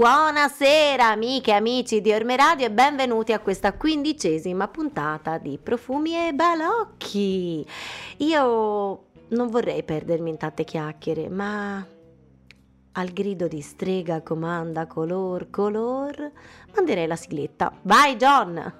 Buonasera amiche e amici di Orme Radio e benvenuti a questa quindicesima puntata di Profumi e Balocchi. Io non vorrei perdermi in tante chiacchiere, ma al grido di strega comanda color color manderei la sigletta. Vai John!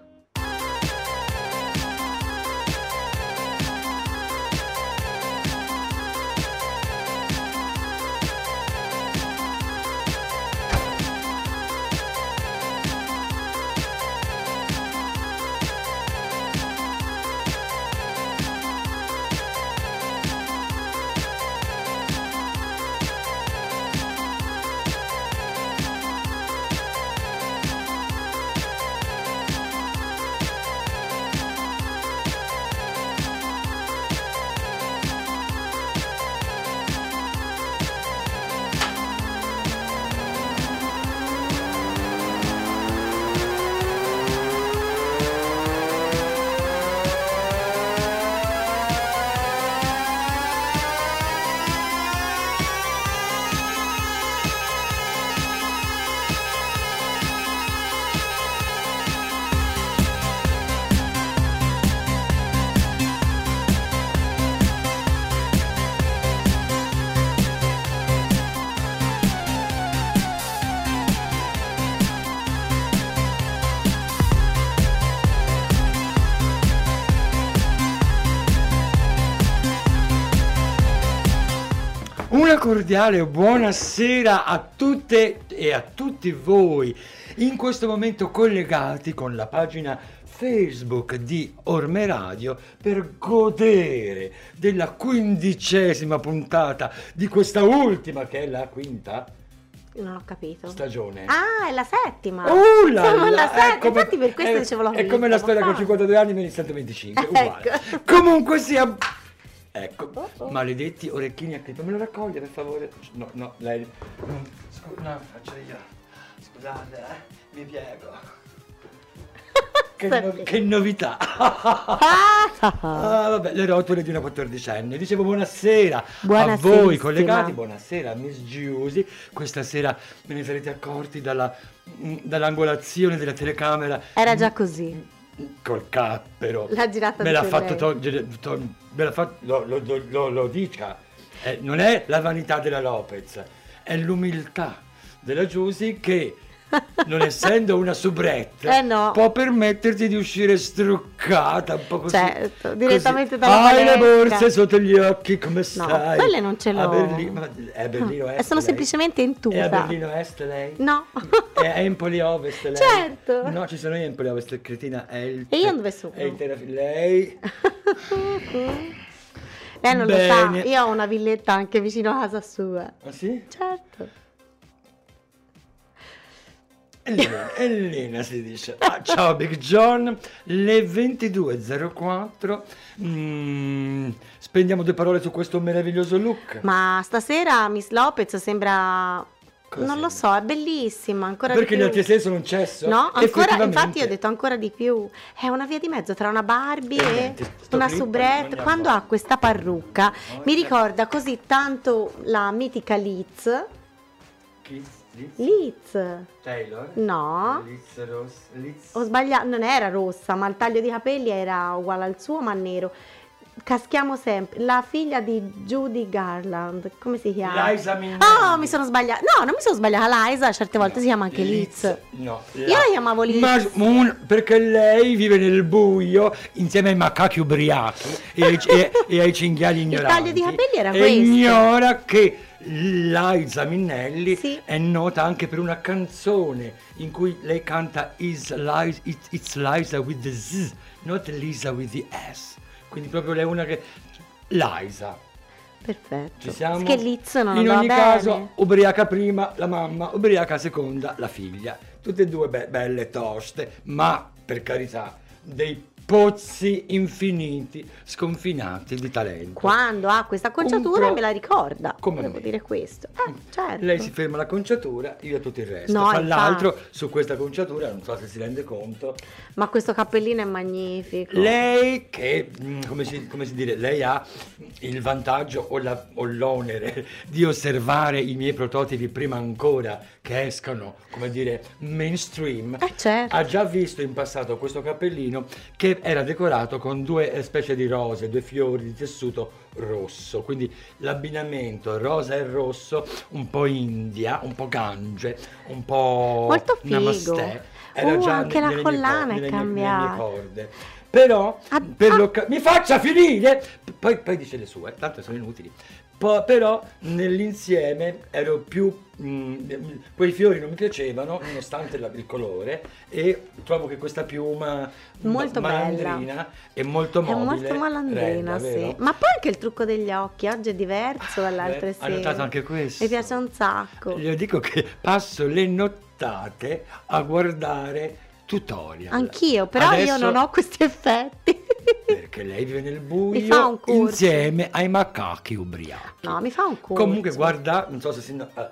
Cordiale buonasera a tutte e a tutti voi, in questo momento collegati con la pagina Facebook di Orme Radio per godere della quindicesima puntata di questa ultima, che è la quinta Non ho capito. stagione. Ah, è la settima. Uh, là Siamo alla settima, infatti per questo è- dicevo la È come la storia con fa. 52 anni ne 125, uguale. Ecco. Comunque sia... Ecco, Oh, oh. maledetti orecchini a clip, me lo raccoglie per favore? No, no, lei... No, scu- no faccio io. Scusate, eh, mi piego. Che, no- che novità! Ah, Ah, vabbè, le rotole di una quattordicenne. Dicevo buonasera a Buonaserissima. voi collegati, buonasera Miss Giusy. Questa sera me ne sarete accorti dalla, mm, dall'angolazione della telecamera. Era già così. Col cappero. L'ha girata Me l'ha fatto togliere. to- me l'ha fatto, lo, lo- lo- lo- lo dica. Eh, non è la vanità della Lopez, è l'umiltà della Giusy che. Non essendo una soubrette, Eh no. può permettersi di uscire struccata un po' così. Certo, direttamente così. dalla Hai le borse sotto gli occhi, come stai? quelle non ce A l'ho. Berlino, ma è a Berlino Ah, Est. sono lei? semplicemente in tuta. È a Berlino Est lei? No. È a Empoli Ovest lei? Certo. No, ci sono io a Empoli Ovest, cretina. È il, E io dove sono? È il terra- lei? Lei non lo sa, Bene. io ho una villetta anche vicino a casa sua. Ah sì? Certo. Elena, Elena si dice. Ah, ciao Big John, le 22.04. Mm, spendiamo due parole su questo meraviglioso look. Ma stasera Miss Lopez sembra... Cosa non lo so, è bellissima, ancora Perché gli altri sei sono un cesso? No, ancora, infatti io ho detto ancora di più. È una via di mezzo tra una Barbie Eh, e sto una soubrette. non Quando ha questa parrucca No, mi eh. ricorda così tanto la mitica Liz. Chi? Liz? Liz. Taylor? No. Liz Ross? Liz? Ho sbagliato, non era rossa, ma il taglio di capelli era uguale al suo, ma nero. caschiamo sempre. La figlia di Judy Garland, come si chiama? Liza Minnelli. Oh, mi sono sbagliata. No, non mi sono sbagliata. Liza, certe volte si chiama anche Liz. No, Io la chiamavo Liz. Ma un- perché lei vive nel buio insieme ai macachi ubriachi e ai, e- e ai cinghiali ignoranti. taglio di capelli era e questo. ignora che Liza Minnelli Sì. è nota anche per una canzone in cui lei canta Is Liza, It's, it's Liza with the Z, not Lisa with the S. Quindi proprio lei è una che... Liza. Perfetto. Ci siamo? Che Liz non In ogni bene. caso, ubriaca prima la mamma, ubriaca seconda la figlia. Tutte e due be- belle toste, ma per carità, dei pozzi infiniti, sconfinati di talento. Quando ha questa acconciatura pro- me la ricorda. Come Devo dire questo. Eh, certo. Lei si ferma alla conciatura, io tutto il resto. No, Tra l'altro, infatti. su questa conciatura, non so se si rende conto, Ma questo cappellino è magnifico. Lei che, mm, come si, come si dire, lei ha il vantaggio o, la- o l'onere di osservare i miei prototipi prima ancora che escano, come dire, mainstream. Eh, certo. Ha già visto in passato questo cappellino che era decorato con due eh, specie di rose, due fiori di tessuto rosso, quindi l'abbinamento rosa e rosso, un po' India, un po' Gange, un po' Molto figo. Namaste. Uh, anche la nelle mie collana è cambiata. Però, Ah, per ah. mi faccia finire! Poi, poi dice le sue, tanto sono inutili. Po- però nell'insieme ero più. mm, quei fiori non mi piacevano, nonostante la- il colore, e trovo che questa piuma Molto ma- bella. malandrina è molto È mobile. molto malandrina, renda, sì. Ma poi anche il trucco degli occhi oggi è diverso dalle beh, altre hai notato anche questo? Mi piace un sacco. Le dico che passo le nottate a guardare tutorial. Anch'io, però io Adesso- non ho questi effetti. Perché lei vive nel buio insieme ai macachi ubriachi. No, mi fa un corso. Comunque guarda, non so se si... ah.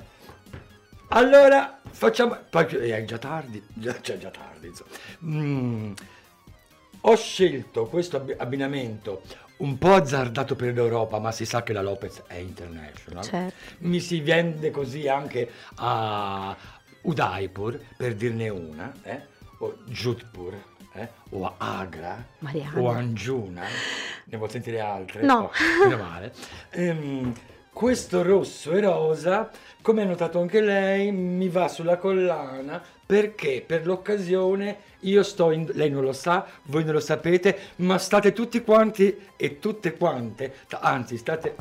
Allora, facciamo... Poi è già tardi, già, cioè già tardi. Mm, ho scelto questo abbi- abbinamento un po' azzardato per l'Europa, ma si sa che la Lopez è international. Certo. Mi si vende così anche a Udaipur, per dirne una, eh? o Jodhpur, eh? o a Agra, Mariana. o a Anjuna. Ne vuoi sentire altre? No. Oh, male. Ehm, questo rosso e rosa, come ha notato anche lei, mi va sulla collana perché per l'occasione io sto in... lei non lo sa, voi non lo sapete, ma state tutti quanti e tutte quante, anzi state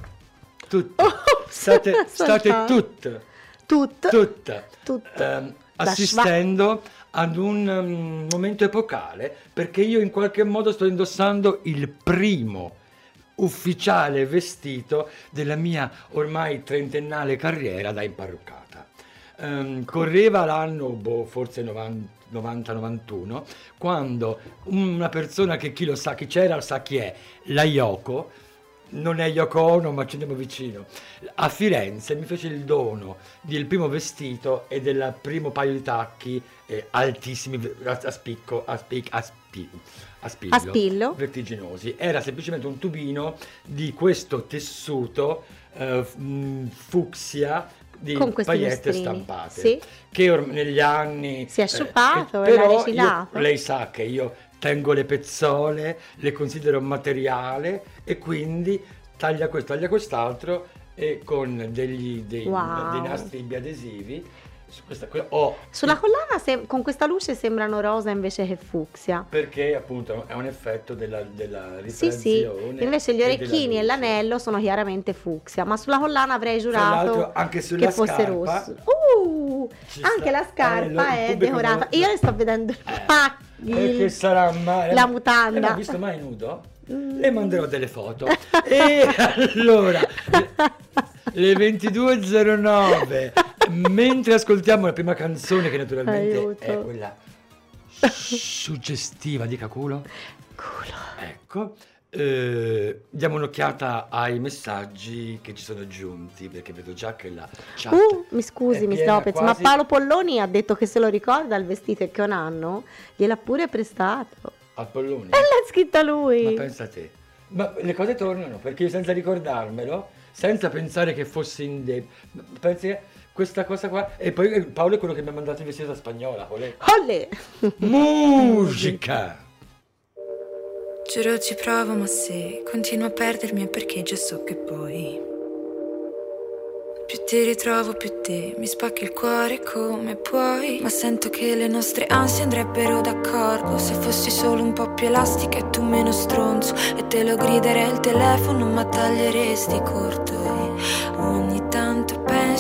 tutte, Oh, state, state saltato. tutte, Tutto. tutta, Tutto. ehm, assistendo ad un um, momento epocale perché io in qualche modo sto indossando il primo ufficiale vestito della mia ormai trentennale carriera da imparruccata. Ehm, correva l'anno, boh, forse 90-91, quando una persona che chi lo sa, chi c'era sa chi è, la Yoko, non è Yoko Ono ma ci andiamo vicino, a Firenze mi fece il dono del primo vestito e del primo paio di tacchi eh, altissimi a, a spicco, a, spic- a, spi- a spillo, A spillo. vertiginosi. Era semplicemente un tubino di questo tessuto eh, mh, fucsia di Con paillette lustrini, stampate sì. che or- negli anni Si è eh, sciupato che- e l'ha però io- lei sa che io tengo le pezzole, le considero materiale e quindi taglia questo, taglia quest'altro e con degli, dei, Wow. dei nastri biadesivi questa que- ho Sulla collana se- con questa luce sembrano rosa invece che fucsia. perché appunto è un effetto della, della Sì, sì. Invece gli orecchini e l'anello sono chiaramente fucsia, ma sulla collana avrei giurato anche che fosse scarpa rosso. Uh, anche la eh, scarpa è decorata. Io le sto vedendo il Eh, pack- Perché il- sarà mai la mutanda. L'hai visto mai nudo? Mm. Le manderò delle foto. e allora, le 22.09, mentre ascoltiamo la prima canzone, che naturalmente Aiuto. è quella suggestiva, dica culo. Culo. Ecco, eh, diamo un'occhiata ai messaggi che ci sono giunti, perché vedo già che la chat Uh, mi scusi, Miss Lopez, ma quasi- Paolo Polloni ha detto che se lo ricorda il vestito che un anno gliel'ha pure prestato. a Polloni. E l'ha scritta lui. Ma pensa a te. Ma le cose tornano, perché io senza ricordarmelo, senza pensare che fossi in debito, questa cosa qua... E poi Paolo è quello che mi ha mandato il vestito da spagnola, olè. Olè! Musica! Giuro ci provo, ma se continuo a perdermi è perché già so che poi. Più ti ritrovo, più te mi spacchi il cuore come puoi. Ma sento che le nostre ansie andrebbero d'accordo. Se fossi solo un po' più elastica e tu meno stronzo. E te lo griderei al telefono, ma taglieresti corto. E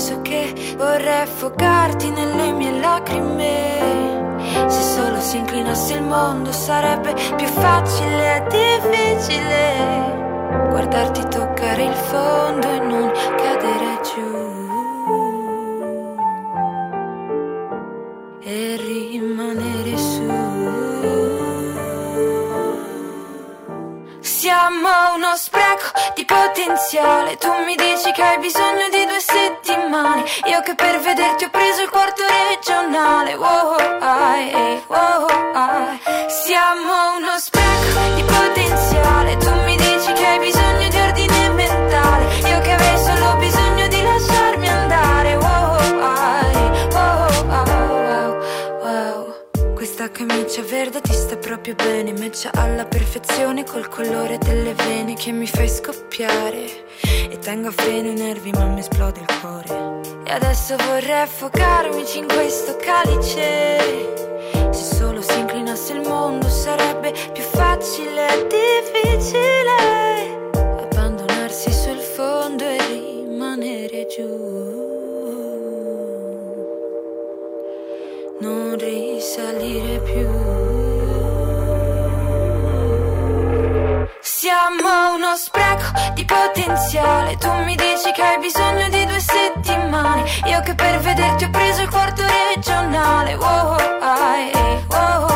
penso che vorrei affogarti nelle mie lacrime. Se solo si inclinasse il mondo sarebbe più facile e difficile guardarti toccare il fondo e non cadere giù e Siamo uno spreco di potenziale. Tu mi dici che hai bisogno di due settimane. Io che per vederti ho preso il quarto regionale. Wow, eh, wow, ai. Siamo uno spreco proprio bene, matcha alla perfezione col colore delle vene che mi fai scoppiare. E tengo a freno i nervi ma mi esplode il cuore. E adesso vorrei affogarmici in questo calice. Se solo si inclinasse il mondo sarebbe più facile e difficile Siamo uno spreco di potenziale. Tu mi dici che hai bisogno di due settimane. Io che per vederti ho preso il quarto regionale. Wow, ai, eh, wow,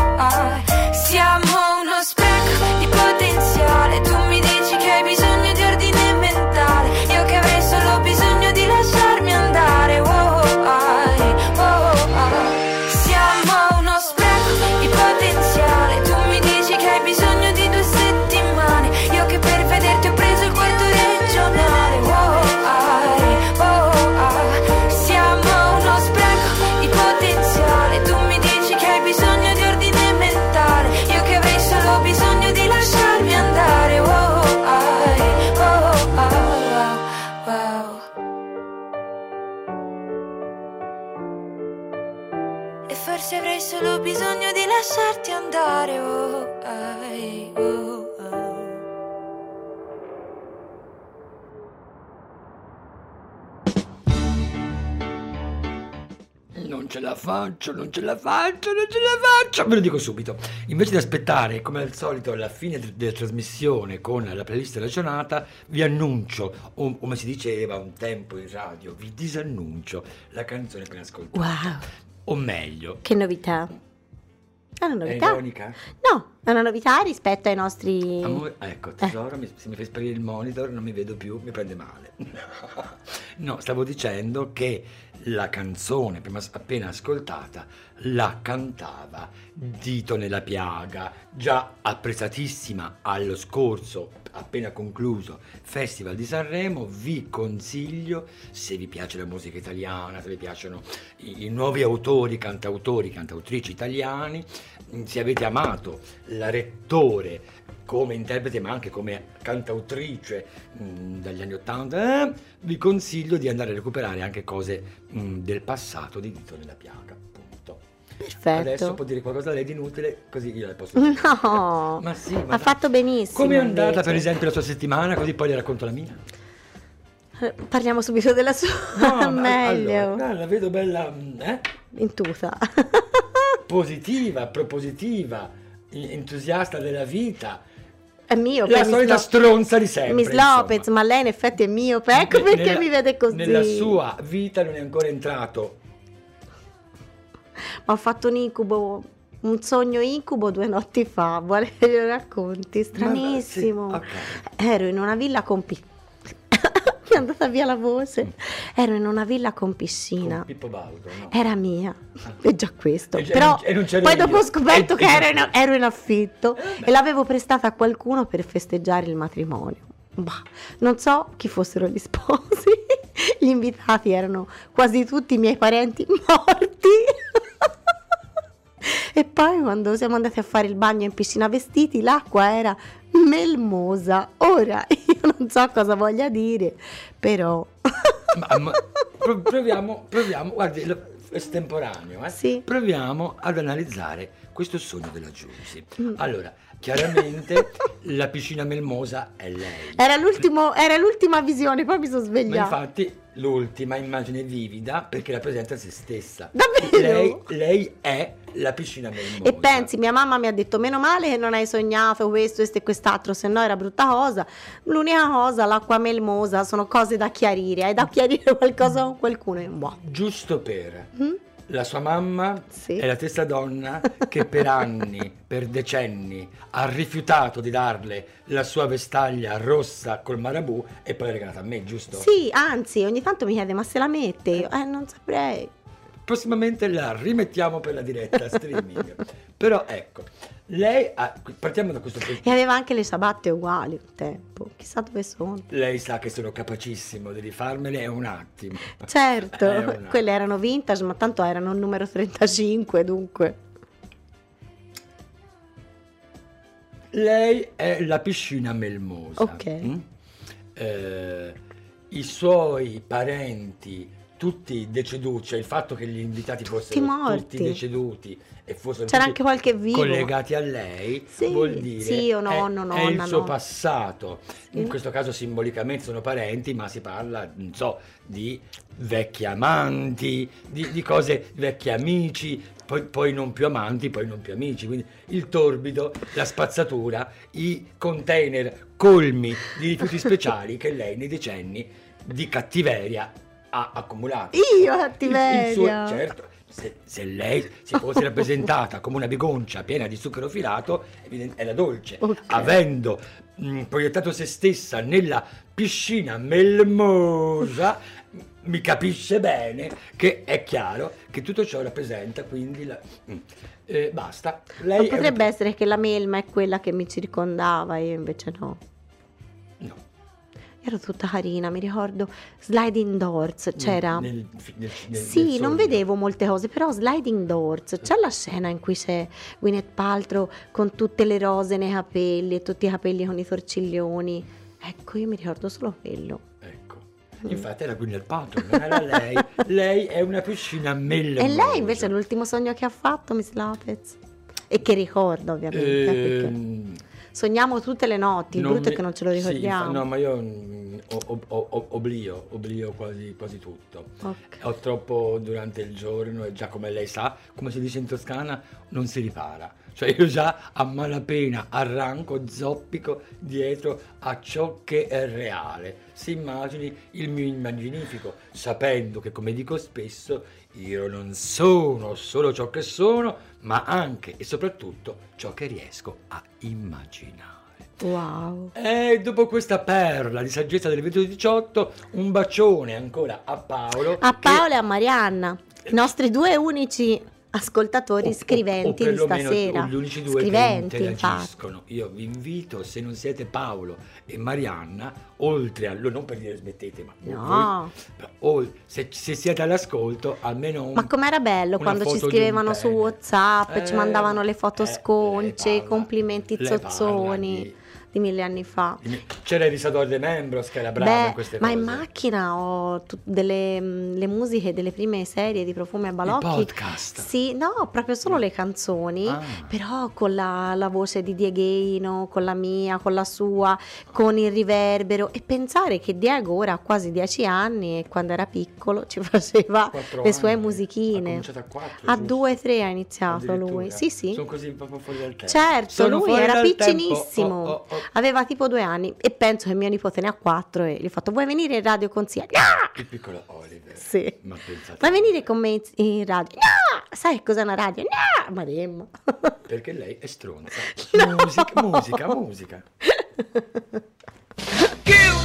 ce la faccio, non ce la faccio, non ce la faccio. Ve lo dico subito. Invece di aspettare, come al solito, la fine de- della trasmissione con la playlist della giornata, vi annuncio, o come si diceva un tempo in radio, vi disannuncio la canzone appena ascoltata. Wow, O meglio, che novità. È una è novità. ironica? No, è una novità rispetto ai nostri... Amore, ecco, tesoro, mi- se mi fai sparire il monitor non mi vedo più, mi prende male. no, stavo dicendo che la canzone appena ascoltata la cantava Dito nella piaga, già apprezzatissima allo scorso, appena concluso, Festival di Sanremo. Vi consiglio, se vi piace la musica italiana, se vi piacciono i, i nuovi autori, cantautori, cantautrici italiani, se avete amato la Rettore come interprete ma anche come cantautrice mh, dagli anni Ottanta, eh, vi consiglio di andare a recuperare anche cose mh, del passato di Dito nella piaga, appunto. Perfetto. Adesso può dire qualcosa a lei di inutile, così io le posso dire. No, Ma sì, ma ha fatto benissimo. Come è andata invece. per esempio la sua settimana, così poi le racconto la mia. Eh, Parliamo subito della sua. No, Meglio. allora, la vedo bella mh, eh? Intusa. positiva, propositiva, entusiasta della vita. È mio. La Miss solita Lo- stronza di sempre. Miss insomma. Lopez, ma lei in effetti è mio. Ecco Ne- perché nella- mi vede così. Nella sua vita non è ancora entrato. Ho fatto un incubo, un sogno incubo due notti fa. Vuole che glielo racconti? Stranissimo. Ma- sì, ok. Ero in una villa con pi- Mi è andata via la voce. Ero in una villa con piscina. Con Pippo Baudo, no? Era mia, è già questo. E Però e non c'ero poi io. dopo ho scoperto E- che e- ero in, ero in affitto e l'avevo prestata a qualcuno per festeggiare il matrimonio. Bah, non so chi fossero gli sposi. Gli invitati erano quasi tutti i miei parenti morti. e poi quando siamo andati a fare il bagno in piscina vestiti, l'acqua era melmosa. Ora, io non so cosa voglia dire, però... Ma, ma pro- proviamo, proviamo, guardi, estemporaneo, eh? Sì. Proviamo ad analizzare questo sogno della Giusy. Mm. Allora, chiaramente la piscina melmosa è lei. Era, era l'ultima visione, poi mi sono Ma svegliata. infatti l'ultima immagine vivida perché rappresenta se stessa. Davvero? Lei, lei è la piscina melmosa. E pensi, mia mamma mi ha detto, meno male che non hai sognato questo, questo e quest'altro, se no era brutta cosa. L'unica cosa, l'acqua melmosa, sono cose da chiarire. Hai da chiarire qualcosa con qualcuno? Boh. Giusto per Mm? la sua mamma Sì. è la stessa donna che per anni, per decenni, ha rifiutato di darle la sua vestaglia rossa col marabù e poi l'ha regalata a me, giusto? Sì, anzi, ogni tanto mi chiede, ma se la mette? Eh, non saprei. Prossimamente la rimettiamo per la diretta streaming. Però ecco, lei ha, partiamo da questo punto. E aveva anche le ciabatte uguali un tempo. Chissà dove sono. Lei sa che sono capacissimo di rifarmele un attimo. Certo, È una- quelle erano vintage, ma tanto erano il numero 35, dunque. Lei è la piscina melmosa. Ok. mm? Eh, I suoi parenti, tutti deceduti, cioè il fatto che gli invitati fossero morti. tutti deceduti e fossero C'era tutti anche qualche vivo. collegati a lei, Sì, vuol dire zio, è- nonno, è, il nonna, suo no. passato. In Sì. questo caso simbolicamente sono parenti, ma si parla, non so, di vecchi amanti, di, di cose, vecchi amici, poi, poi non più amanti, poi non più amici. Quindi il torbido, la spazzatura, i container colmi di rifiuti speciali che lei nei decenni di cattiveria ha accumulato. Io cattiveria. suo- certo, se, se lei si fosse rappresentata come una bigoncia piena di zucchero filato, era dolce. Ok. Avendo mh, proiettato se stessa nella piscina melmosa, mi capisce bene che è chiaro che tutto ciò rappresenta quindi la... Eh, basta. Lei Ma è una- potrebbe essere che la melma è quella che mi circondava, io invece. No. Ero tutta carina, mi ricordo Sliding Doors, c'era... Nel- nel- nel- Sì, non vedevo molte cose, però Sliding Doors, c'è la scena in cui c'è Gwyneth Paltrow con tutte le rose nei capelli e tutti i capelli con i torciglioni. Ecco, io mi ricordo solo quello. Ecco. Mm. Infatti era Gwyneth Paltrow, non era lei. lei è una piscina melmosa. E lei invece è l'ultimo sogno che ha fatto, Miss Lopez. E che ricorda ovviamente, eh, perché Ehm, sogniamo tutte le notti, il non brutto è mi- che non ce lo sì, ricordiamo. infa- no, ma io mm, o- o- o- oblio, oblio quasi, quasi tutto. Ok. Ho troppo durante il giorno e già come lei sa, come si dice in Toscana, non si ripara. Cioè io già a malapena arranco, zoppico dietro a ciò che è reale. Si immagini il mio immaginifico, sapendo che come dico spesso, io non sono solo ciò che sono, ma anche e soprattutto ciò che riesco a immaginare. Wow. E dopo questa perla di saggezza del 2018, un bacione ancora a Paolo. A che- Paola e a Marianna, i nostri due unici ascoltatori o- o- scriventi o di perlomeno stasera. Gli unici due scriventi, che infatti. interagiscono. Io vi invito, se non siete Paolo e Marianna, oltre a non per dire smettete, ma No. voi- o- se, se siete all'ascolto, almeno un, Ma com'era bello quando ci di scrivevano su. WhatsApp, ci Eh, mandavano le foto eh, sconce, i complimenti zozzoni di- mille anni fa. C'era Elisador De Membros che era brava Beh, in queste ma cose. in macchina ho tut- delle mm, le musiche delle prime serie di Profumi e Balocchi. podcast? Sì, no, proprio solo le canzoni, Ah. però con la, la voce di Dieguino, con la mia, con la sua, con il riverbero. E pensare che Diego ora ha quasi dieci anni e quando era piccolo ci faceva Quattro le sue anni. Ha musichine. cominciato a quattro, A giusto? due, tre ha iniziato lui. Sì, sì. Sono così proprio fuori dal tempo. Certo, Sono lui era tempo. piccinissimo, Oh, oh, oh. Aveva tipo due anni e penso che mio nipote ne ha quattro e gli ho fatto vuoi venire in radio con zia? Ah! Il piccolo Oliver. Sì. Ma pensate. Vuoi venire con me in- in radio? No! Sai cos'è una radio? No! Maremma. Perché lei è stronza. No. Musica, musica, musica.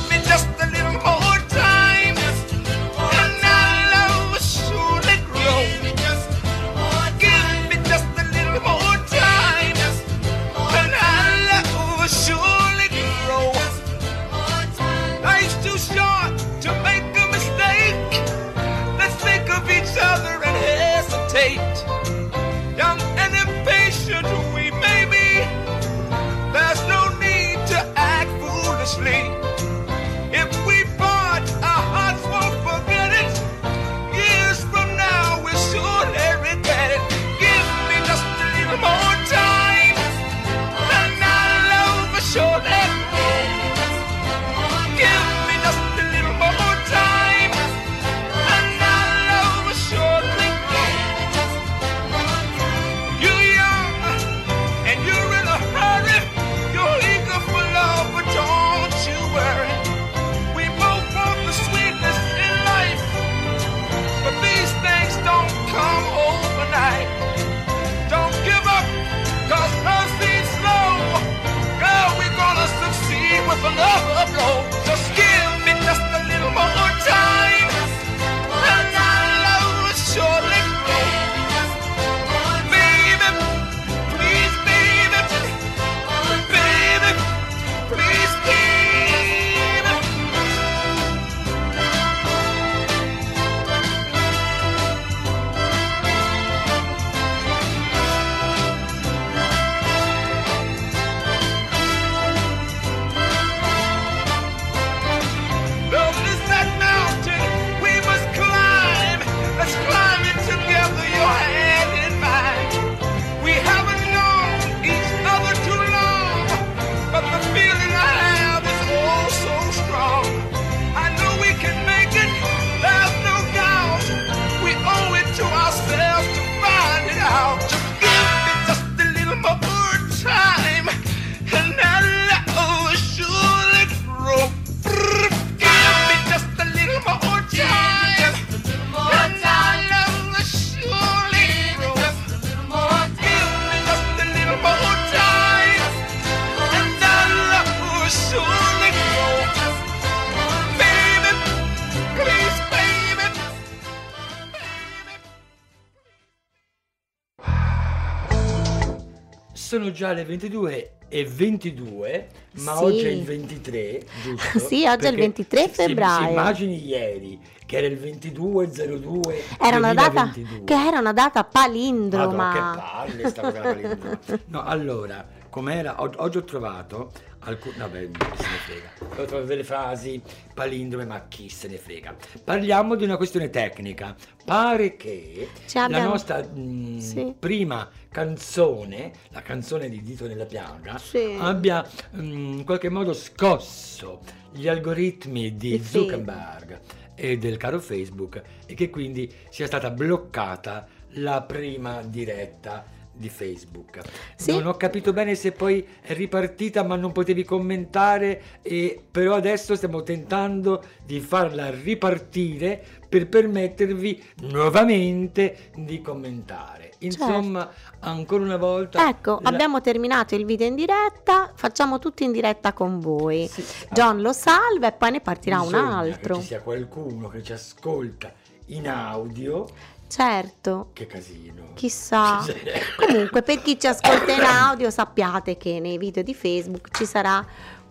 già le 22 e 22, ma Sì. oggi è il 23, giusto? Sì, oggi è il Perché 23 se- se- febbraio. Se immagini ieri che era il 2202 Era una data 2022. che era una data palindroma. Madonna, che palle sta palindroma. No, allora, com'era? Oggi ho trovato Vabbè, chi se ne frega. Ho trovato delle frasi palindrome, ma chi se ne frega. Parliamo di una questione tecnica. Pare che Ci la abbiamo- nostra mh, Sì. prima canzone, la canzone di Dito nella piaga, Sì. abbia mh, in qualche modo scosso gli algoritmi di Facebook. Zuckerberg e del caro Facebook e che quindi sia stata bloccata la prima diretta di Facebook. Sì. Non ho capito bene se poi è ripartita ma non potevi commentare e però adesso stiamo tentando di farla ripartire per permettervi nuovamente di commentare. Insomma, ancora una volta Certo. Ecco, la- abbiamo terminato il video in diretta, facciamo tutto in diretta con voi. Sì, John lo salva e poi ne partirà un bisogna altro. Che ci sia qualcuno che ci ascolta in audio. Certo, Che casino. chissà. Comunque, per chi ci ascolta in audio, sappiate che nei video di Facebook ci sarà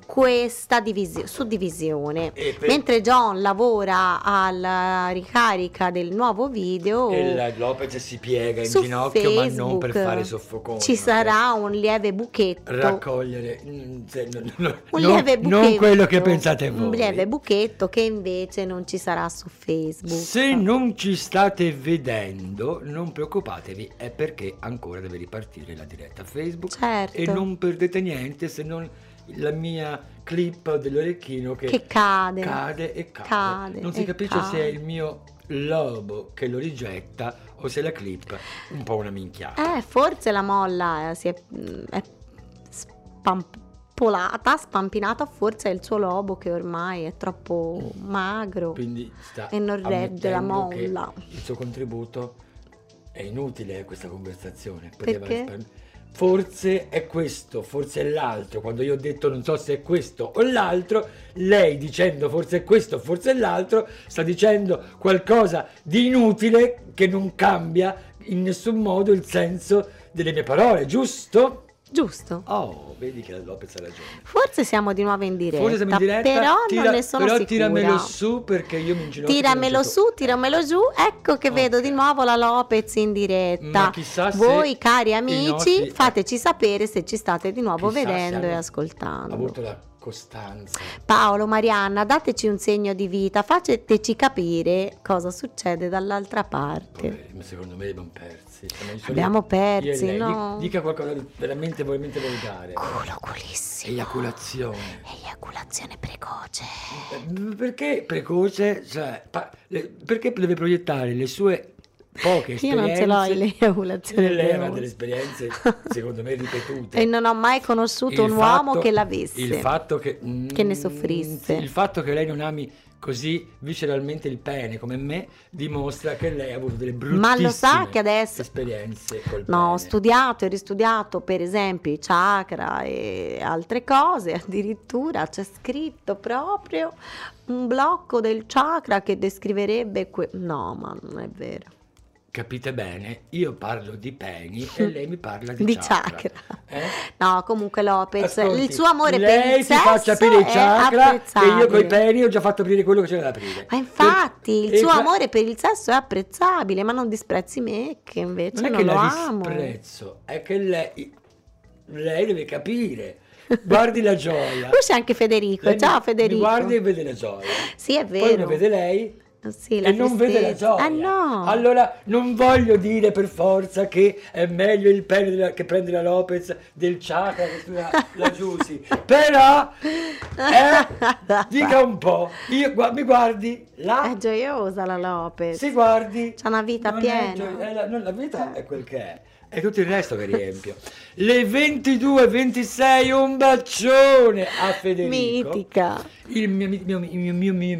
questa divisi- suddivisione. E per- Mentre John lavora alla ricarica del nuovo video, E la Lopez si piega in ginocchio, ma non per Facebook fare soffocone. Ci sarà un lieve buchetto. raccogliere mm, se- no, no, un non- lieve buchetto, non quello che pensate voi. Un lieve buchetto che invece non ci sarà su Facebook. Se non ci state vedendo, non preoccupatevi, è perché ancora deve ripartire la diretta Facebook Certo. e non perdete niente se non la mia clip dell'orecchino che, Che cade. cade e cade. Cade non si capisce se è cade. il mio lobo che lo rigetta o se la clip un po' una minchiata. Eh, forse la molla eh, si è, mm, è spampolata, spampinata, forse è il suo lobo che ormai è troppo magro. Quindi sta E non regge la molla. Il suo contributo è inutile questa conversazione. poteva Perché? Forse è questo, forse è l'altro. Quando io ho detto non so se è questo o l'altro, lei dicendo forse è questo, forse è l'altro, sta dicendo qualcosa di inutile che non cambia in nessun modo il senso delle mie parole, giusto? Giusto. Oh, vedi che la Lopez ha ragione. Forse siamo di nuovo in diretta, Forse siamo in diretta, però tira- non ne sono però sicura. tiramelo su perché io mi inginocchio. Tiramelo su, tiramelo giù. Ecco che vedo Ok. di nuovo la Lopez in diretta. Ma chissà se Voi, cari amici, nostri- fateci sapere se ci state di nuovo Chissà vedendo e ascoltando. avuto la costanza. Paolo, Marianna, dateci un segno di vita, fateci capire cosa succede dall'altra parte. Ma secondo me abbiamo persi. Abbiamo io persi, lei. no? Dica qualcosa di veramente, veramente volgare. Culo culissimo. Eiaculazione. Eiaculazione precoce. Eh, Perché precoce? Cioè, pa- le- perché deve proiettare le sue poche Io esperienze? non ce l'ho l'eiaculazione Lei precoce. delle esperienze, secondo me, ripetute. E non ho mai conosciuto Il un uomo fatto- che l'avesse. Il fatto che, Che ne mm, soffrisse. Il fatto che lei non ami così visceralmente il pene come me dimostra che lei ha avuto delle bruttissime Ma lo sa che adesso- esperienze col No, ho pene. studiato e ristudiato per esempio i chakra e altre cose, addirittura c'è scritto proprio un blocco del chakra che descriverebbe que- No, ma non è vero. Capite bene? Io parlo di peni e lei mi parla di, Di chakra. chakra. Eh? No, comunque Lopez, Ascolti, il suo amore lei per il sesso faccia aprire i è chakra e io coi apprezzabile. peni ho già fatto aprire quello che c'era da aprire. Ma infatti il E suo fra- amore per il sesso è apprezzabile, ma non disprezzi me che invece non non, che lo amo. disprezzo, è che lei, lei deve capire. Guardi la gioia. Poi c'è anche Federico. Lei Ciao mi- Federico. Mi guardi e vede la gioia. Sì, è Poi vero. lo vede lei Sì, la e non vede la gioia. Ah no. Allora non voglio dire per forza che è meglio il pene della- che prende la Lopez del chakra che studia la Giussi. Però eh, dica un po'. Io, gua- mi guardi là? È gioiosa la Lopez. Si guardi. C'ha una vita è piena. gio- è la, no, la vita è quel che è è tutto il resto che riempio. Le 22.26, un bacione a Federico. Mitica. Il mio, mio, mio, mio, mio,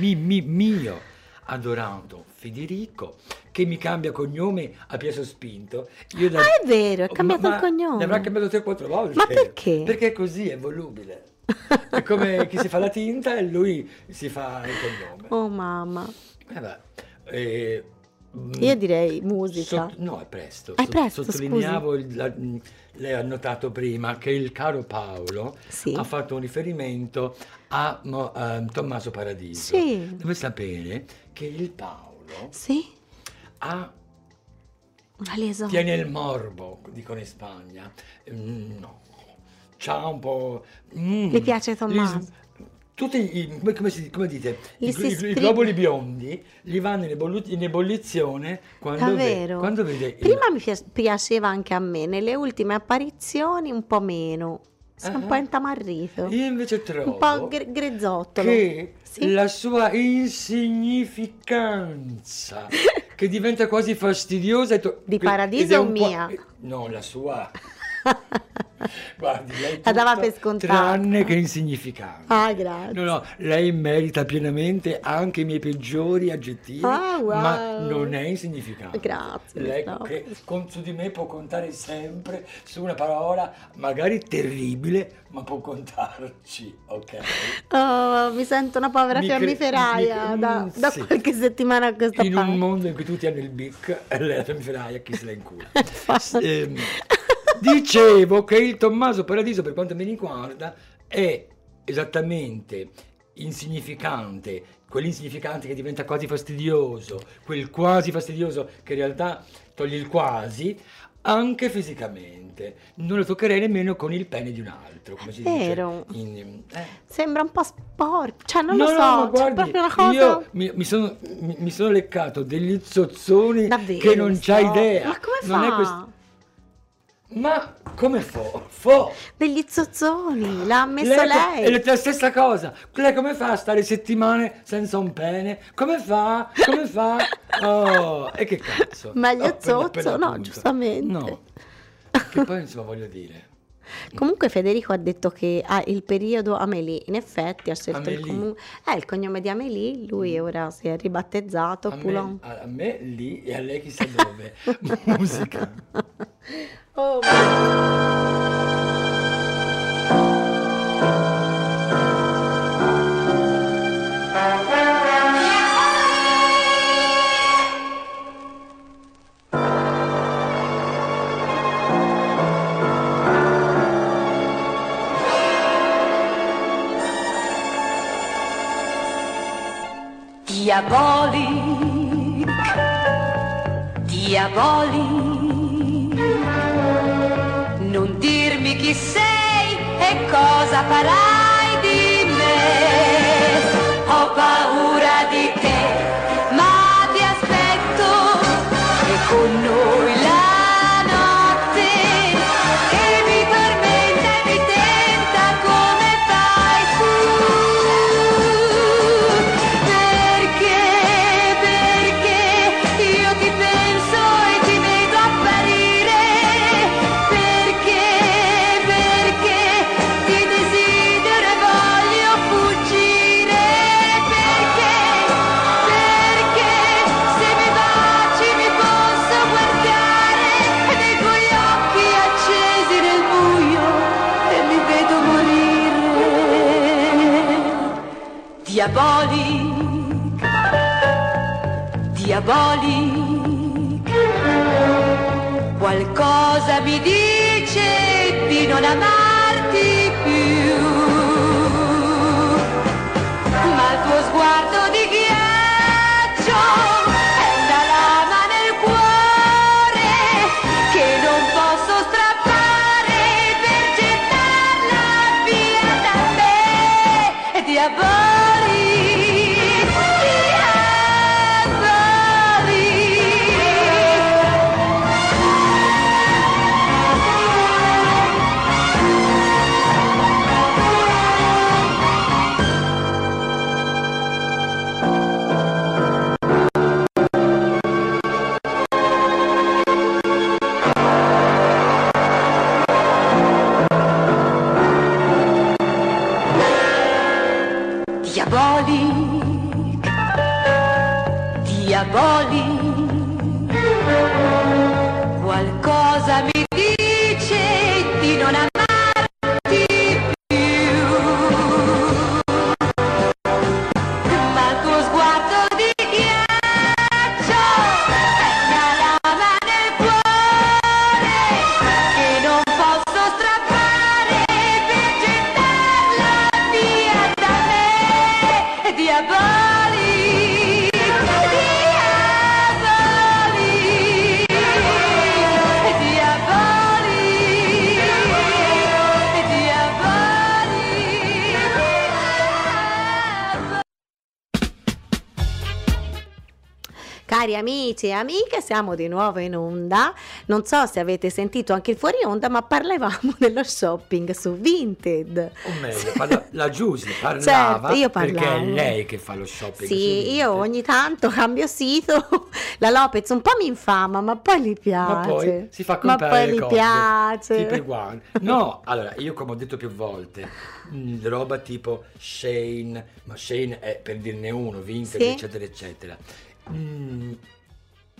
mio, mio, adorato Federico che mi cambia cognome a piacere Spinto. Io da... Ah, è vero, ha cambiato ma, il cognome. Ne avrà cambiato 3-4 volte. Ma perché? Perché così è volubile. è come chi si fa la tinta e lui si fa il cognome. Oh mamma. Eh, beh, eh, io direi musica. sott- no, è presto. È presto, Sottolineavo, il- la- lei ha notato prima che il caro Paolo Sì. ha fatto un riferimento a a Tommaso Paradiso. Sì. Deve sapere che il Paolo Sì? ha, Una liaison. tiene il morbo, dicono in Spagna. Mm, no, c'ha un po'... mm, Le piace Tommaso? Tutti i, come, come si- come dite, i, i- i globuli biondi gli vanno in, ebollizione quando, ve- quando vede il- Prima mi pia- piaceva anche a me, nelle ultime apparizioni un po' meno. Si è un Ah. po' intamarrito. Io invece trovo Un po' gre- grezzottolo. che Sì? la sua insignificanza, che diventa quasi fastidiosa. to- Di Paradiso o mia? eh, No, la sua. Guardi, lei La dava per scontata. Tranne che insignificante. Ah, grazie. No, no, lei merita pienamente anche i miei peggiori aggettivi, Ah, wow. ma non è insignificante. Grazie, Lei no. che con- su di me può contare sempre su una parola magari terribile, ma può contarci, ok? Oh, mi sento una povera Mi fiammiferaia mi- da, mm, da sì. qualche settimana a questa In un parte. mondo in cui tutti hanno il bic lei la fiammiferaia, chi se la incula. Ehm, dicevo che il Tommaso Paradiso, per quanto mi riguarda, è esattamente insignificante, quell'insignificante che diventa quasi fastidioso, quel quasi fastidioso che in realtà toglie il quasi, anche fisicamente. Non lo toccherei nemmeno con il pene di un altro, come si Vero. dice. in- eh. Sembra un po' sporco, cioè non No, lo no, so, c'è guardi, proprio una cosa... io mi, mi sono, mi- mi sono leccato degli zozzoni Davvero, che non c'hai so. idea. Ma come Non fa? Ma come fo? Fo? Degli zozzoni, l'ha messo co- lei. È la- stessa cosa. Lei come fa a stare settimane senza un pene? Come fa? Come fa? Oh, e che cazzo? Meglio Oh, zozzo, no, giustamente. No. Che poi insomma voglio dire. Comunque Federico ha detto che ha il periodo Amélie, in effetti ha scelto il, comu- eh, il cognome di Amélie, lui ora si è ribattezzato A me, Poulon. a- a me lì e a lei chissà dove. Musica. Oh, Diabolic, diabolic, para dice di amici e amiche, siamo di nuovo in onda. Non so se avete sentito anche il fuori onda, ma parlavamo dello shopping su Vinted. O meglio, parla- la Giusy parlava Certo, io perché è lei che fa lo shopping. Sì, io ogni tanto cambio sito. La Lopez un po' mi infama, ma poi gli piace. Ma poi si fa Ma comprare poi le gli piace. tipo guan- No, allora, io come ho detto più volte, mh, roba tipo Shane, ma Shane è per dirne uno, Vinted, Sì. eccetera, eccetera. Mm,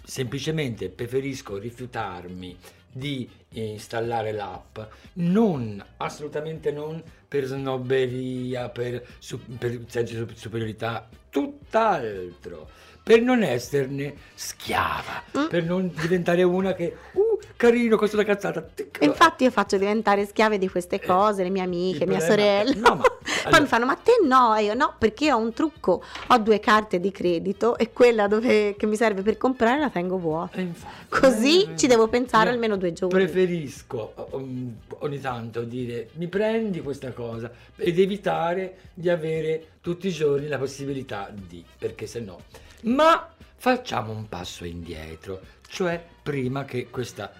semplicemente preferisco rifiutarmi di installare l'app, non, assolutamente non per snobberia, per, su- per senso di superiorità, tutt'altro. Per non esserne schiava, Mm. per non diventare una che, uh, carino, questa è una cazzata. Infatti io faccio diventare schiave di queste Eh, cose, le mie amiche, il mia problema- sorella. no, ma- Poi allora- mi fanno, ma te no? E io no, perché io ho un trucco, ho due carte di credito e quella dove- che mi serve per comprare la tengo vuota. E infatti, Così eh, ci devo pensare io almeno due giorni. Preferisco um, ogni tanto dire mi prendi questa cosa ed evitare di avere tutti i giorni la possibilità di, perché se no. Ma facciamo un passo indietro, cioè prima che questa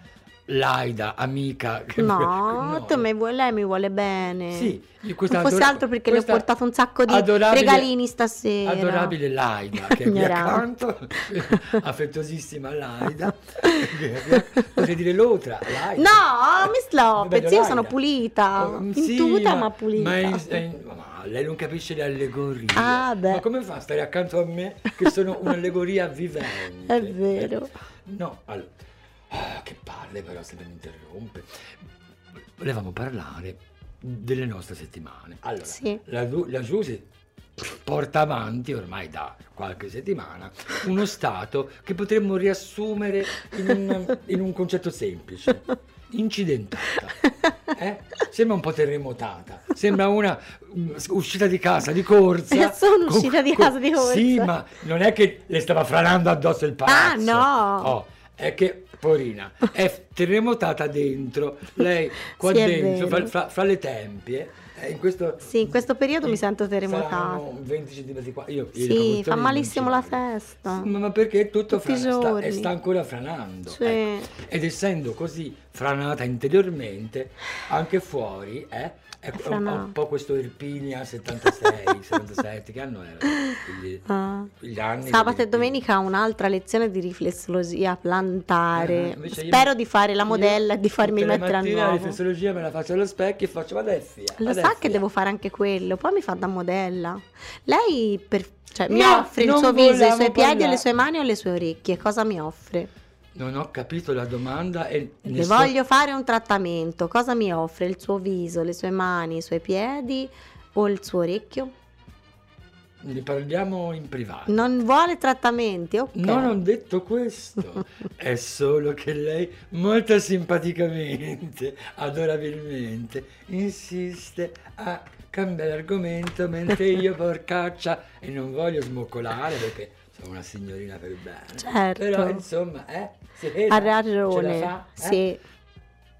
Laida amica No, tu mi vuoi- lei mi vuole bene. Sì, questa non fosse altro perché le ho portato un sacco di regalini stasera. Adorabile Laida che è qui accanto, affettuosissima Laida, potrei dire l'altra, Laida. No, Miss Lopez, Vedo io sono pulita, Oh, in sì, tuta ma, pulita. Ma, è- è- ma lei non capisce le allegorie. Ah, beh. Ma come fa a stare accanto a me che sono un'allegoria vivente? È vero. No, allora. ah, che palle però sempre mi interrompe. Volevamo parlare delle nostre settimane. Allora, Sì. la, la Giusy porta avanti ormai da qualche settimana uno stato che potremmo riassumere in un, in un concetto semplice. Incidentata. Eh? Sembra un po' terremotata. Sembra una mm, uscita di casa di corsa. Sono uscita di casa di corsa. Sì, ma non è che le stava franando addosso il palazzo. Ah, no. Oh, è che, porina, è terremotata dentro. Lei qua Sì, dentro, fra, fra- fra le tempie. Eh, in questo, Sì, in questo periodo mi sento terremotata. Saranno 20 cm qua. Io, io Sì, fa non malissimo la testa. Ma, ma perché tutto frana, sta, sta ancora franando. Sì. ecco. Ed essendo così franata interiormente, anche fuori, eh, è un, Franà. un po' questo Irpinia 76, 77, che anno era? Gli, gli anni Sabato e domenica un'altra lezione di riflessologia plantare. Eh, io- Spero di fare la modella e di farmi mettere a mattine La nuovo. riflessologia me la faccio allo specchio e faccio fia. Lo sa che devo fare anche quello, poi mi fa da modella. Lei per- cioè, mi No, offre il suo viso, i suoi piedi, parlare. le sue mani o le sue orecchie? Cosa mi offre? Non ho capito la domanda e Le sto- voglio fare un trattamento. Cosa mi offre il suo viso, le sue mani, i suoi piedi o il suo orecchio? ne parliamo in privato. Non vuole trattamenti, ok. Non ho detto questo, è solo che lei molto simpaticamente, adorabilmente, insiste a cambiare argomento mentre io porcaccia e non voglio smoccolare perché sono una signorina per bene. Certo. Però insomma, eh, ce la ragione. fa, eh? Sì.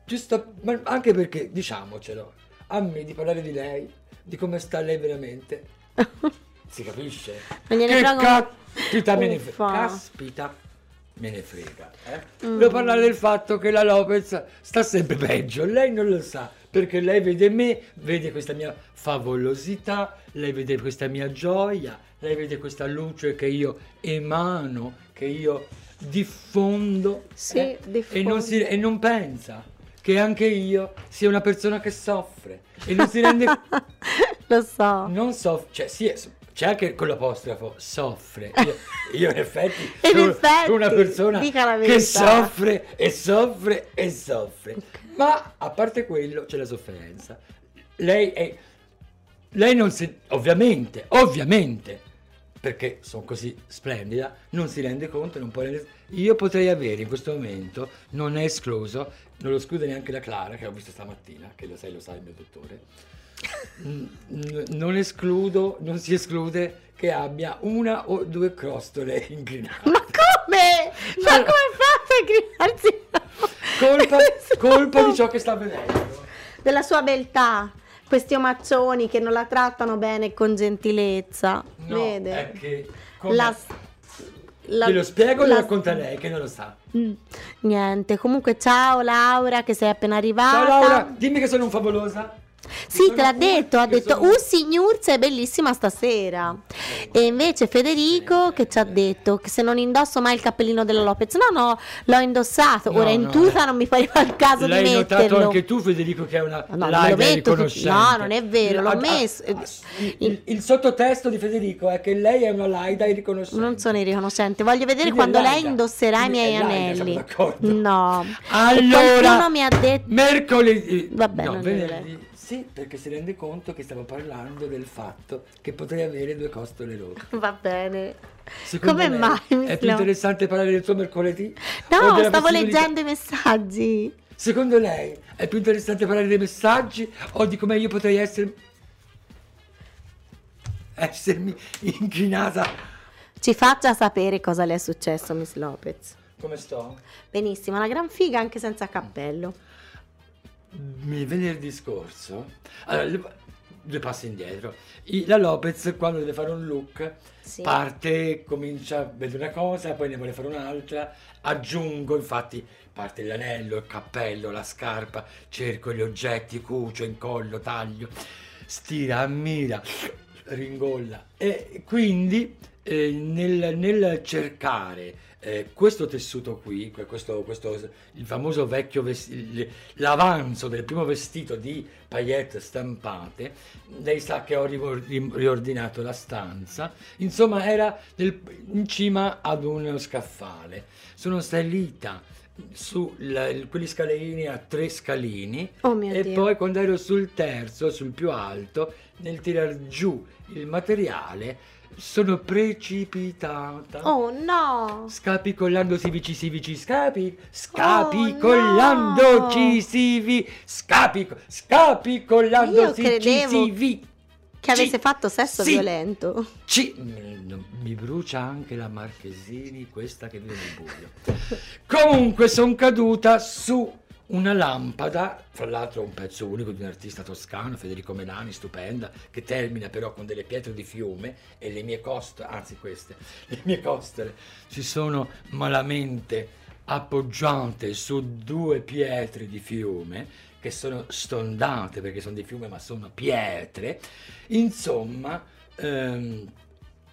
Giusto, ma anche perché, diciamocelo, a me di parlare di lei, di come sta lei veramente, si capisce? Non gliene che caspita me ne frega. Caspita me ne frega. Eh? Mm. Volevo parlare del fatto che la Lopez sta sempre peggio, lei non lo sa, perché lei vede me, vede questa mia favolosità, lei vede questa mia gioia, lei vede questa luce che io emano, che io diffondo, Sì, eh, E, non si- e non pensa che anche io sia una persona che soffre e non si rende Lo so. non soffre, cioè sì, è- c'è anche con l'apostrofo, soffre. Io, io in effetti In sono, effetti, una persona che soffre e soffre e soffre. Ma a parte quello c'è la sofferenza. Lei è... Lei non si... Ovviamente, ovviamente, perché sono così splendida, non si rende conto, non può rendere... Io potrei avere in questo momento, non è escluso, non lo esclude neanche la Clara, che ho visto stamattina, che lo sai, lo sa il mio dottore, non escludo, non si esclude che abbia una o due crostole inclinate. Ma come? Ma come fate a gridarsi? Colpa, colpa di ciò che sta avvenendo. Della sua beltà. Questi omaccioni che non la trattano bene con gentilezza. No, Vede? è che... come- La, la- Glielo spiego e lo racconta lei, che non lo sa. Mm, Niente, comunque ciao Laura che sei appena arrivata. Ciao Laura, dimmi che sono un favolosa. Sì, te l'ha detto, ha detto sono- un signor sei bellissima stasera. E invece Federico che ci ha detto che se non indosso mai il cappellino della Lopez, no no, l'ho indossato, No, ora in no, tuta eh. non mi pareva il caso L'hai di notato metterlo. anche tu Federico che è una No, tu- riconoscente. no, non è vero, l'ho messo. il, il- il sottotesto di Federico è che lei è una laida e riconoscente. Non sono irriconoscente, voglio vedere Quindi quando lei indosserà i Quindi miei è laida, anelli. No. Allora, mi ha detto mercoledì, Vabbè, no, venerdì, sì, perché si rende conto che stiamo parlando del fatto che potrei avere due costole rotte. Va bene. Secondo Come mai? È più interessante parlare del suo mercoledì? No, stavo possibilità- leggendo i messaggi. Secondo lei è più interessante parlare dei messaggi o di come io potrei essere... essermi inclinata? Ci faccia sapere cosa le è successo, Miss Lopez. Come sto? Benissimo, una gran figa anche senza cappello. Il venerdì scorso, allora, le- due passi indietro, I- la Lopez quando deve fare un look Sì. parte, comincia, vede una cosa, poi ne vuole fare un'altra, aggiungo, infatti parte l'anello, il cappello, la scarpa, cerco gli oggetti, cucio, incollo, taglio, stira, ammira, ringolla. E quindi eh, nel, nel cercare eh, questo tessuto qui, que- questo, questo, il famoso vecchio vestito, l'avanzo del primo vestito di paillette stampate, lei sa che ho riordinato la stanza, insomma era nel- in cima ad uno scaffale. Sono salita su la- quegli scalini a tre scalini Oh e Dio. poi quando ero sul terzo, sul più alto, nel tirar giù il materiale, sono precipitata. Oh no! Scapicollandosi vici si vici scapi, Oh, scapicollandoci vi, scapico, scapicollandosi Io ci vi. Che avesse fatto sesso sì. violento. Ci- mi brucia anche la Marchesini, questa che vive nel buio. Comunque sono caduta su una lampada, fra l'altro un pezzo unico di un artista toscano, Federico Melani, stupenda, che termina però con delle pietre di fiume e le mie costole, anzi queste, le mie costole si sono malamente appoggiate su due pietre di fiume che sono stondate perché sono di fiume ma sono pietre, insomma ehm,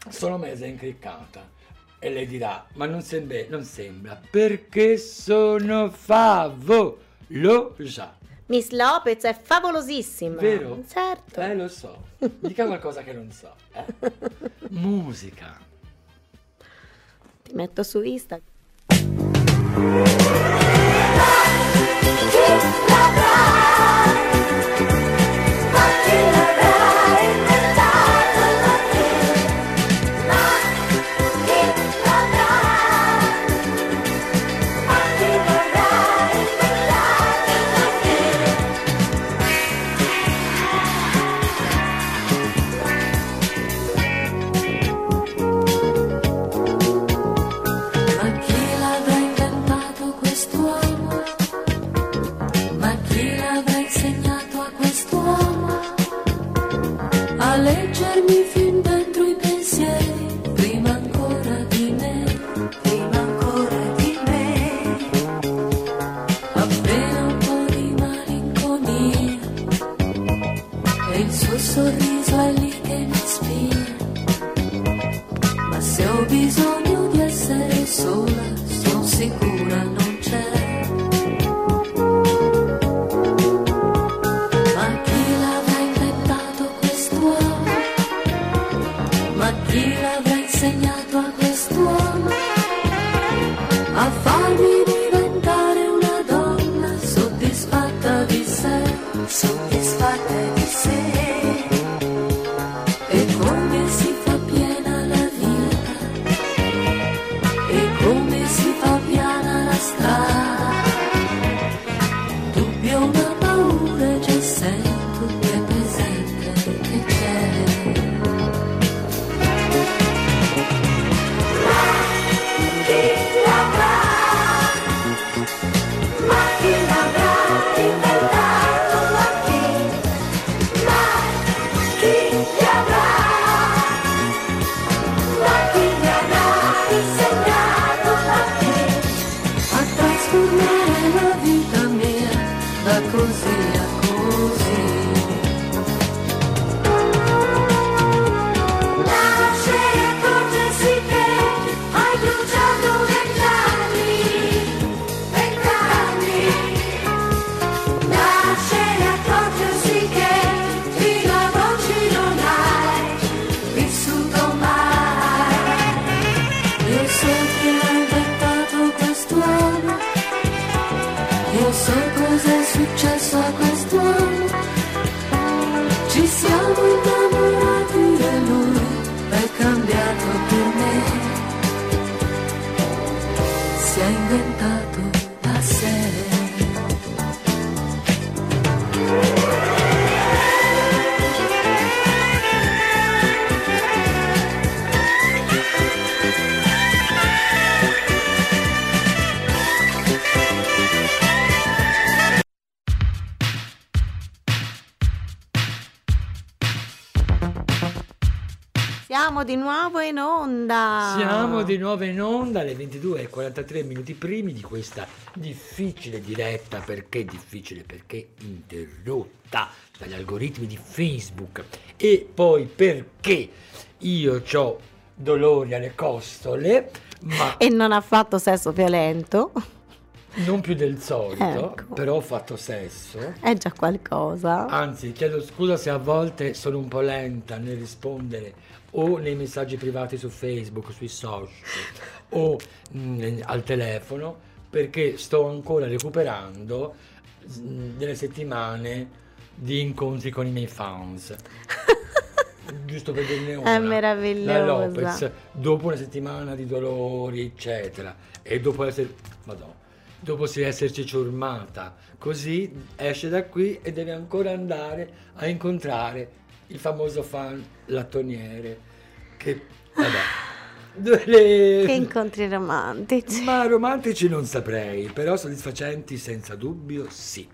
sono messa incriccata. E lei dirà, ma non sembra, non sembra perché sono favolosa. Miss Lopez è favolosissima. Vero? Certo. Eh, lo so. Dica qualcosa che non so. eh. Musica. Ti metto su Instagram. Di nuovo in onda alle 22 e 43 minuti primi di questa difficile diretta. Perché difficile? Perché interrotta dagli algoritmi di Facebook. E poi perché io ho dolori alle costole, ma E non ha fatto sesso violento. non più del solito, Ecco. però ho fatto sesso. È già qualcosa. Anzi, chiedo scusa se a volte sono un po' lenta nel rispondere o nei messaggi privati su Facebook, sui social o mm, al telefono, perché sto ancora recuperando mm, delle settimane di incontri con i miei fans. Giusto per dirne una. La meravigliosa. Lopez, dopo una settimana di dolori, eccetera, e dopo essere... Madonna. Dopo si esserci ciurmata, così esce da qui e deve ancora andare a incontrare il famoso fan lattoniere che vabbè le- Che incontri romantici. ma romantici non saprei, però soddisfacenti senza dubbio sì.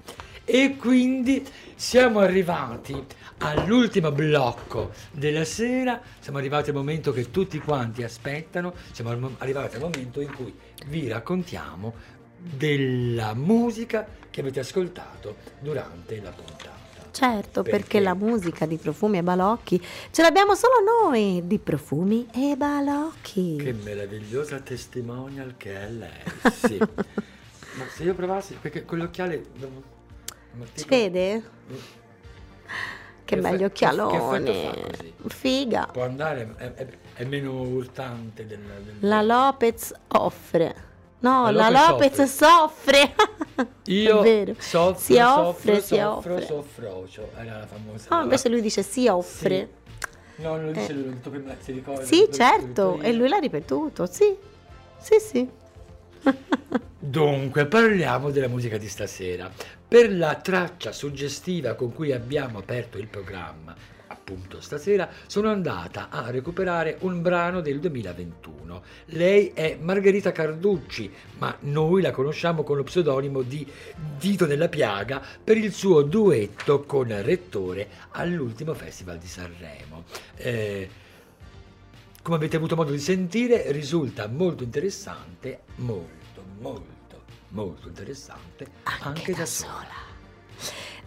E quindi siamo arrivati all'ultimo blocco della sera, siamo arrivati al momento che tutti quanti aspettano, siamo arrivati al momento in cui vi raccontiamo della musica che avete ascoltato durante la puntata. Certo, perché? Perché? la musica di Profumi e Balocchi ce l'abbiamo solo noi di Profumi e Balocchi. Che meravigliosa testimonial che è lei, sì. Ma se io provassi, perché con l'occhiale... Ci vede? Che Che belli che occhialoni. effetto fa così? Figa. Può andare, è, è- è meno urtante del... del- La Lopez offre. No, La la Lopez Lopez soffre. Io soffro, si offre, soffro, si soffro, offre. soffrocio, era la famosa... No, invece lui dice si offre. No, non lo dice Eh. lui, l'ho detto prima, si ricorda? Sì, certo, e lui l'ha ripetuto, sì. Sì, sì. Dunque, parliamo della musica di stasera. Per la traccia suggestiva con cui abbiamo aperto il programma, appunto stasera, sono andata a recuperare un brano del 2021. Lei è Margherita Carducci, ma noi la conosciamo con lo pseudonimo di Dito nella Piaga per il suo duetto con Rettore all'ultimo Festival di Sanremo. Eh, come avete avuto modo di sentire, risulta molto interessante, molto, molto, molto interessante anche, da, sola.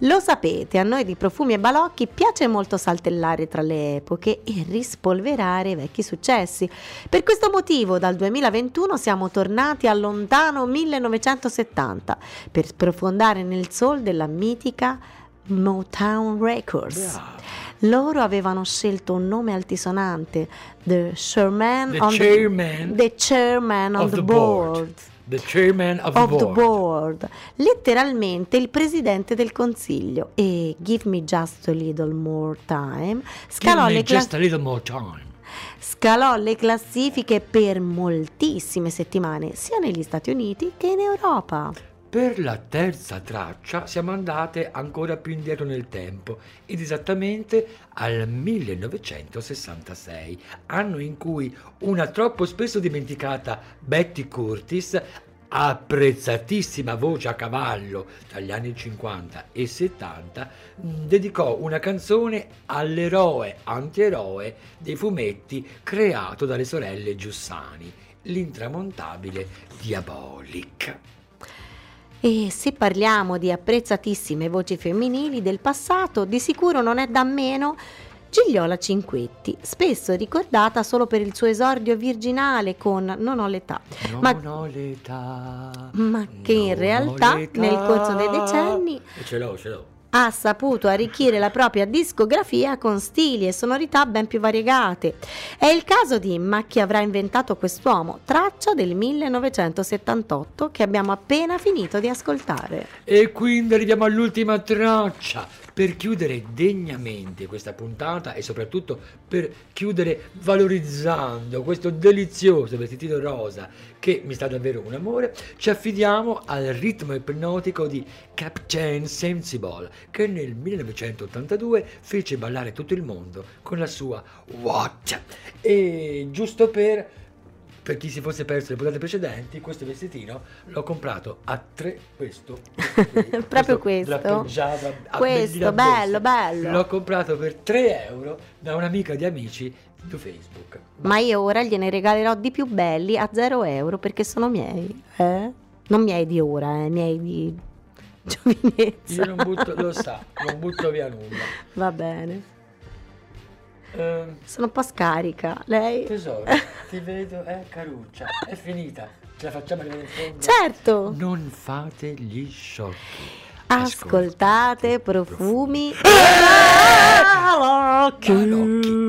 Lo sapete, a noi di Profumi e Balocchi piace molto saltellare tra le epoche e rispolverare vecchi successi. Per questo motivo dal 2021 siamo tornati al lontano 1970 per sprofondare nel soul della mitica Motown Records. Bravo. Loro avevano scelto un nome altisonante, The Chairman, The on, chairman the, the chairman on of the, the board. board. The chairman of, of the the board. board, letteralmente il presidente del consiglio e Give Me Just a Little More Time scalò, le, cla- just a little more time. scalò le classifiche per moltissime settimane sia negli Stati Uniti che in Europa. Per la terza traccia siamo andate ancora più indietro nel tempo ed esattamente al 1966, anno in cui una troppo spesso dimenticata Betty Curtis, apprezzatissima voce a cavallo tra gli anni 50 e 70, mh, dedicò una canzone all'eroe antieroe dei fumetti creato dalle sorelle Giussani, l'intramontabile Diabolic. E se parliamo di apprezzatissime voci femminili del passato, di sicuro non è da meno Gigliola Cinquetti, spesso ricordata solo per il suo esordio virginale con Non ho l'età, Non ma, ho l'età. ma che in realtà nel corso dei decenni E ce l'ho, ce l'ho. Ha saputo arricchire la propria discografia con stili e sonorità ben più variegate. È il caso di Ma chi avrà inventato quest'uomo, traccia del 1978 che abbiamo appena finito di ascoltare. E quindi arriviamo all'ultima traccia per chiudere degnamente questa puntata e soprattutto per chiudere valorizzando questo delizioso vestitino rosa che mi sta davvero un amore, ci affidiamo al ritmo ipnotico di Captain Sensible che nel 1982 fece ballare tutto il mondo con la sua What? E giusto per per chi si fosse perso le puntate precedenti, questo vestitino l'ho comprato a tre. Questo, questo, Proprio questo? Peggiava a Questo, bello, bello. L'ho comprato per 3 euro da un'amica di amici su Facebook. Ma io ora gliene regalerò di più belli a 0 euro perché sono miei. Eh? Non miei di ora, eh, miei di giovinezza. Io non butto, lo sa, non butto via nulla. Va bene. Ehm, Sono un po' scarica. Lei? tesoro, ti vedo, eh, caruccia, è finita. Ce la facciamo arrivare in fondo? Certo. Non fate gli sciocchi. Ascoltate profumi. Balocchi.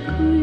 could